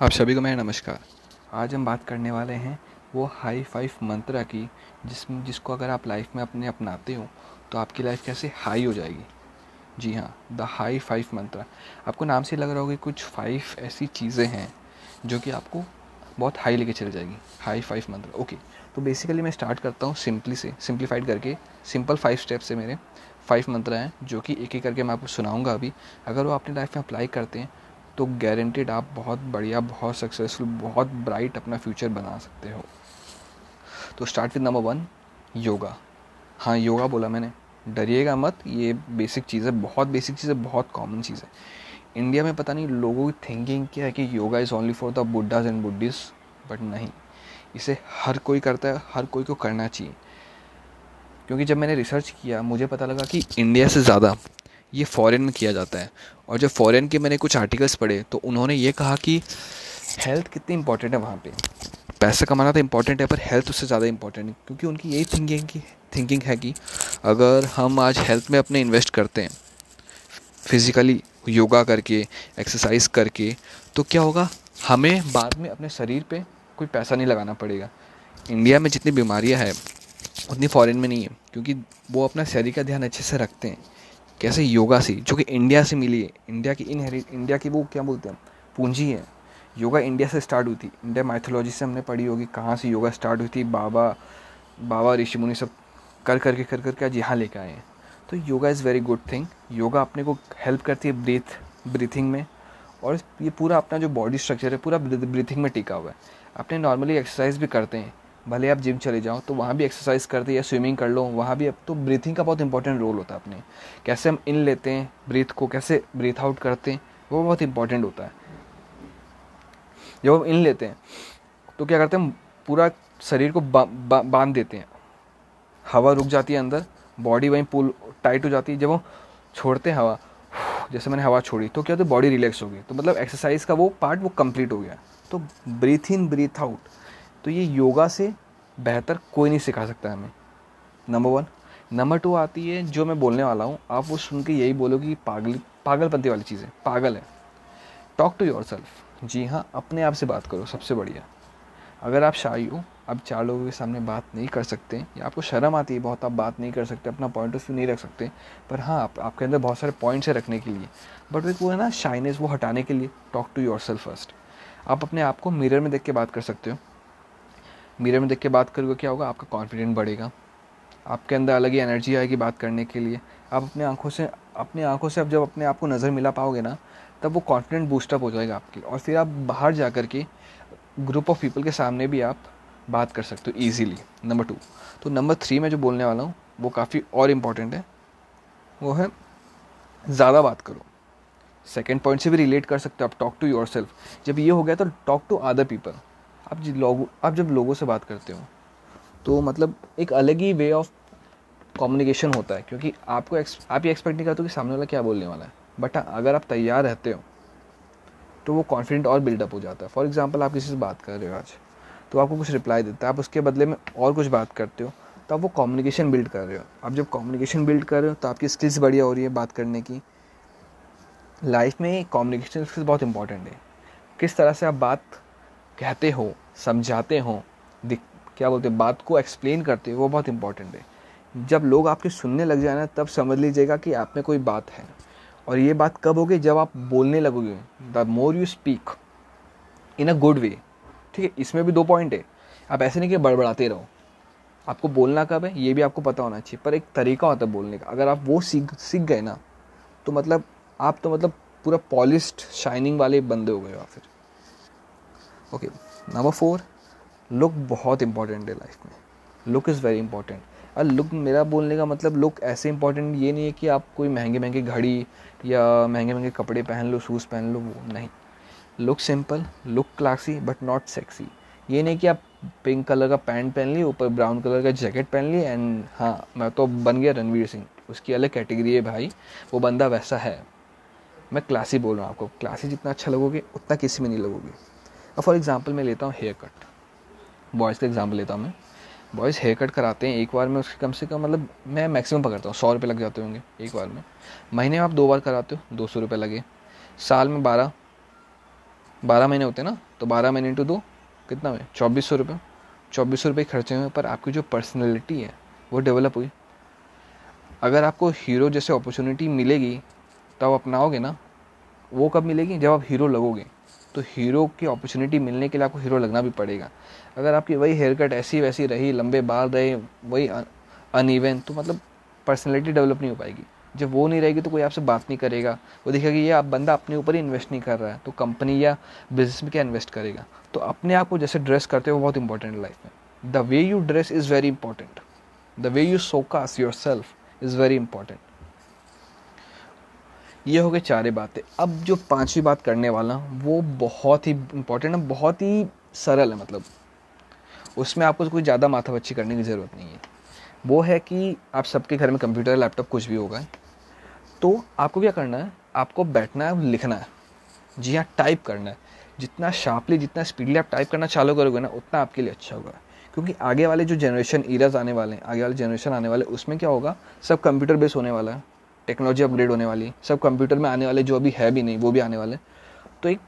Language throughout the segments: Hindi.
आप सभी को मेरा नमस्कार। आज हम बात करने वाले हैं वो हाई फाइव मंत्रा की, जिस, जिसको अगर आप लाइफ में अपने अपनाते हो तो आपकी लाइफ कैसे हाई हो जाएगी? जी हाँ द हाई फाइव मंत्रा आपको नाम से लग रहा होगा कुछ फाइव ऐसी चीज़ें हैं जो कि आपको बहुत हाई लेके चले जाएगी। हाई फाइव मंत्रा ओके तो बेसिकली मैं स्टार्ट करता हूँ सिंपली से सिंप्लीफाइड करके। सिंपल फाइव स्टेप्स से मेरे फाइव मंत्रा हैं, जो कि एक एक करके मैं आपको सुनाऊँगा अभी। अगर वो अपनी लाइफ में अप्लाई करते हैं तो गारंटेड आप बहुत बढ़िया, बहुत सक्सेसफुल बहुत ब्राइट अपना फ्यूचर बना सकते हो। तो start with number one yoga हाँ योगा बोला मैंने। डरिएगा मत, ये बेसिक चीज़ है, बहुत बेसिक चीज़ है, बहुत कॉमन चीज़ है। इंडिया में पता नहीं लोगों की थिंकिंग क्या है कि yoga is only for the Buddhas and Buddhists but नहीं। इसे हर कोई करता है, हर कोई को करना चाहिए। क्योंकि जब मैंने रिसर्च किया, मुझे पता लगा कि इंडिया से ज़्यादा ये फ़ॉरेन में किया जाता है। और जब फ़ॉरेन के मैंने कुछ आर्टिकल्स पढ़े तो उन्होंने ये कहा कि हेल्थ कितनी इंपॉर्टेंट है वहाँ पे। पैसा कमाना तो इंपॉर्टेंट है, पर हेल्थ उससे ज़्यादा इंपॉर्टेंट है, क्योंकि उनकी यही थिंकिंग की थिंकिंग है कि अगर हम आज हेल्थ में अपने इन्वेस्ट करते हैं फिज़िकली योगा करके एक्सरसाइज करके तो क्या होगा? हमें बाद में अपने शरीर पे कोई पैसा नहीं लगाना पड़ेगा। इंडिया में जितनी बीमारियाँ हैं, उतनी फॉरेन में नहीं है, क्योंकि वो अपना शरीर का ध्यान अच्छे से रखते हैं। कैसे योगा से, जो कि इंडिया से मिली है। इंडिया की इनहेरिट इंडिया की वो क्या बोलते हैं? पूंजी है। योगा इंडिया से स्टार्ट हुई थी। इंडिया माइथोलॉजी से हमने पढ़ी होगी कहाँ से योगा स्टार्ट हुई थी। बाबा बाबा ऋषि मुनि सब कर करके कर करके आज यहाँ लेकर आए हैं। तो yoga is very good thing yoga अपने को हेल्प करती है ब्रीथ ब्रीथिंग में। और ये पूरा अपना जो बॉडी स्ट्रक्चर है, पूरा ब्रीथिंग में टिका हुआ है। अपने नॉर्मली एक्सरसाइज भी करते हैं। भले आप जिम चले जाओ तो वहाँ भी एक्सरसाइज करते या स्विमिंग कर लो, वहाँ भी अब तो ब्रीथिंग का बहुत इंपॉर्टेंट रोल होता है अपने। कैसे हम इन लेते हैं ब्रीथ को, कैसे ब्रीथ आउट करते हैं, वो बहुत इंपॉर्टेंट होता है। जब हम इन लेते हैं तो क्या करते हैं पूरा शरीर को बाँध देते हैं। हवा रुक जाती है अंदर बॉडी वहीं पुल टाइट हो जाती है। जब हम छोड़ते हैं हवा, जैसे मैंने हवा छोड़ी तो क्या होता है बॉडी रिलैक्स हो गई। तो मतलब एक्सरसाइज का वो पार्ट वो कंप्लीट हो गया। तो ब्रीथ इन ब्रीथ आउट तो ये योगा से बेहतर कोई नहीं सिखा सकता हमें। नंबर वन नंबर टू आती है जो मैं बोलने वाला हूँ। आप वो सुन के यही बोलो कि पागल पागलपंती वाली चीज़। है पागल है। टॉक टू योर सेल्फ जी हाँ अपने आप से बात करो। सबसे बढ़िया। अगर आप शाही हो आप चार लोगों के सामने बात नहीं कर सकते या आपको शर्म आती है बहुत आप बात नहीं कर सकते अपना पॉइंट ऑफ़ व्यू नहीं रख सकते। पर हाँ आप, आपके अंदर बहुत सारे पॉइंट्स है रखने के लिए। बट वो है ना शाइनेस वो हटाने के लिए। Talk to yourself first आप अपने आप को मिरर में देख के बात कर सकते हो। मिरर में देख के बात करोगे, क्या होगा? आपका कॉन्फिडेंट बढ़ेगा। आपके अंदर अलग ही एनर्जी आएगी बात करने के लिए। आप अपने आँखों से, अपने आँखों से अब जब अपने आप को नज़र मिला पाओगे ना, तब वो कॉन्फिडेंट बूस्टअप हो जाएगा आपके और फिर आप बाहर जा कर के ग्रुप ऑफ़ पीपल के सामने भी आप बात कर सकते हो ईजीली नंबर टू तो नंबर थ्री में जो बोलने वाला हूँ, वो काफ़ी और इंपॉर्टेंट है। वो है, ज़्यादा बात करो। सेकेंड पॉइंट से भी रिलेट कर सकते हो आप। टॉक टू योर सेल्फ जब ये हो गया तो टॉक टू अदर पीपल आप लोग, आप जब लोगों से बात करते हो तो मतलब एक अलग ही वे ऑफ़ कम्युनिकेशन होता है, क्योंकि आपको आप ये एक्सपेक्ट नहीं करते कि सामने वाला क्या बोलने वाला है बट हाँ अगर आप तैयार रहते हो तो वो कॉन्फिडेंट और बिल्डअप हो जाता है। फॉर एग्ज़ाम्पल आप किसी से बात कर रहे हो आज तो आपको कुछ रिप्लाई देता है, आप उसके बदले में और कुछ बात करते हो तो आप वो कम्युनिकेशन बिल्ड कर रहे हो। आप जब कम्युनिकेशन बिल्ड कर रहे हो तो आपकी स्किल्स बढ़िया हो रही है बात करने की। लाइफ में कम्युनिकेशन स्किल्स बहुत इंपॉर्टेंट है। किस तरह से आप बात कहते हो समझाते हो क्या बोलते हैं, बात को एक्सप्लेन करते हो, वो बहुत इंपॉर्टेंट है। जब लोग आपके सुनने लग जाए ना, तब समझ लीजिएगा कि आप में कोई बात है। और ये बात कब होगी? जब आप बोलने लगोगे। The more you speak in a good way ठीक है? इसमें भी दो पॉइंट है। आप ऐसे नहीं कि बड़बड़ाते रहो। आपको बोलना कब है, ये भी आपको पता होना चाहिए, पर एक तरीका होता है बोलने का। अगर आप वो सीख सीख गए ना तो मतलब आप तो मतलब पूरा पॉलिस्ड शाइनिंग वाले बंदे हो गए आप फिर। ओके नंबर फोर लुक बहुत इंपॉर्टेंट है लाइफ में. लुक इज़ वेरी इंपॉर्टेंट और लुक मेरा बोलने का मतलब लुक ऐसे इंपॉर्टेंट ये नहीं है कि आप कोई महँगे महँगे घड़ी या महँगे महँगे कपड़े पहन लो शूज़ पहन लो, वो नहीं. Look simple look classy but not sexy ये नहीं कि आप पिंक कलर का पैंट पहन लिए ऊपर ब्राउन कलर का जैकेट पहन लिए एंड हाँ मैं तो बन गया रणवीर सिंह. उसकी अलग कैटेगरी है भाई. वो बंदा वैसा है. मैं क्लासी बोल रहा हूँ आपको. क्लासी जितना अच्छा लगोगे, उतना किसी में नहीं लगोगे. फॉर एग्ज़ाम्पल मैं लेता हूँ हेयर कट बॉयज़ का एग्ज़ाम्पल लेता हूँ मैं. बॉयज़ हेयर कट कराते हैं, एक बार में उसके कम से कम मतलब मैं मैक्सिमम पकड़ता हूँ, सौ रुपये लग जाते होंगे एक बार में. महीने में आप दो बार कराते हो, दो सौ रुपये लगे. साल में बारह बारह महीने होते हैं ना तो बारह महीने इंटू दो, कितना हुए? चौबीस सौ रुपये चौबीस सौ रुपये खर्चे हुए पर आपकी जो पर्सनैलिटी है, वो डेवलप हुई. अगर आपको हीरो जैसे अपॉर्चुनिटी मिलेगी तो आप अपनाओगे ना, वो कब मिलेगी? जब आप हीरो लगोगे. तो हीरो की अपॉर्चुनिटी मिलने के लिए आपको हीरो लगना भी पड़ेगा। अगर आपकी वही हेयर कट ऐसी वैसी रही, लंबे बाल रहे, वही अनइवन तो मतलब पर्सनैलिटी डेवलप नहीं हो पाएगी। जब वो नहीं रहेगी तो कोई आपसे बात नहीं करेगा। वो देखेगा कि ये आप बंदा अपने ऊपर ही इन्वेस्ट नहीं कर रहा है तो कंपनी या बिज़नेस में क्या इन्वेस्ट करेगा? तो अपने आप को जैसे ड्रेस करते हो बहुत इंपॉर्टेंट है लाइफ में। The way you dress is very important the way you showcase yourself is very important ये हो गए चारे बातें। अब जो पांचवी बात करने वाला वो बहुत ही इंपॉर्टेंट है, बहुत ही सरल है मतलब। उसमें आपको कोई ज़्यादा माथा बच्ची करने की ज़रूरत नहीं है। वो है कि आप सबके घर में कंप्यूटर लैपटॉप कुछ भी होगा तो आपको क्या करना है? आपको बैठना है, लिखना है। जी हाँ टाइप करना है। जितना शार्पली जितना स्पीडली आप टाइप करना चालू करोगे ना, उतना आपके लिए अच्छा होगा। क्योंकि आगे वाले जो जनरेशन ईराज आने वाले हैं, आगे वाले जनरेशन आने वाले, उसमें क्या होगा? सब कंप्यूटर बेस होने वाला है। टेक्नोलॉजी अपग्रेड होने वाली सब कंप्यूटर में आने वाले, जो अभी है भी नहीं, वो भी आने वाले तो एक,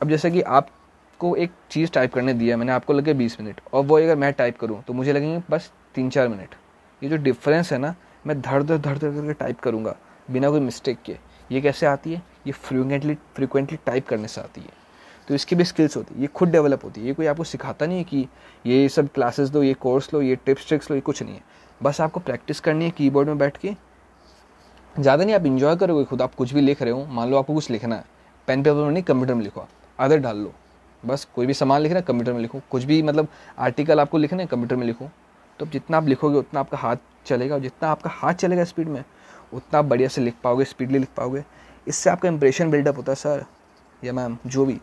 अब जैसे कि आपको एक चीज़ टाइप करने दिया मैंने आपको लगे बीस मिनट, और वो अगर मैं टाइप करूँ तो मुझे लगेंगे बस तीन चार मिनट। ये जो डिफरेंस है ना, मैं धड़ धड़ धड़ धड़ करके टाइप करूँगा, बिना कोई मिस्टेक के। ये कैसे आती है? ये फ्रिक्वेंटली फ्रिक्वेंटली टाइप करने से आती है। तो इसकी भी स्किल्स होती है। ये खुद डेवलप होती है। ये कोई आपको सिखाता नहीं है कि ये सब क्लासेस दो, ये कोर्स लो, ये टिप्स ट्रिक्स लो, ये कुछ नहीं है। बस आपको प्रैक्टिस करनी है कीबोर्ड में बैठ के ज़्यादा नहीं, आप इन्जॉय करोगे खुद, आप कुछ भी लिख रहे हो, मान लो आपको कुछ लिखना है पेन पेपर में नहीं कंप्यूटर में लिखो आदत डाल लो, बस कोई भी सामान लिखना है कंप्यूटर में लिखो, कुछ भी मतलब आर्टिकल आपको लिखना है कंप्यूटर में लिखो तो जितना आप लिखोगे, उतना आपका हाथ चलेगा, और जितना आपका हाथ चलेगा स्पीड में, उतना आप बढ़िया से लिख पाओगे स्पीडली लिख पाओगे। इससे आपका इंप्रेशन बिल्डअप होता है सर या मैम जो भी,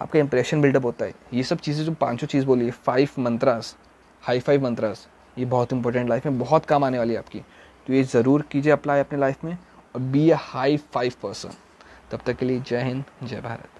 आपका इंप्रेशन बिल्डअप होता है। ये सब चीज़ें जो पाँचों चीज़ बोली है five mantras high five mantras ये बहुत इंपॉर्टेंट लाइफ में बहुत काम आने वाली है आपकी। तो ये ज़रूर कीजिए अप्लाई अपने लाइफ में और be a high five person तब तक के लिए जय हिंद, जय भारत.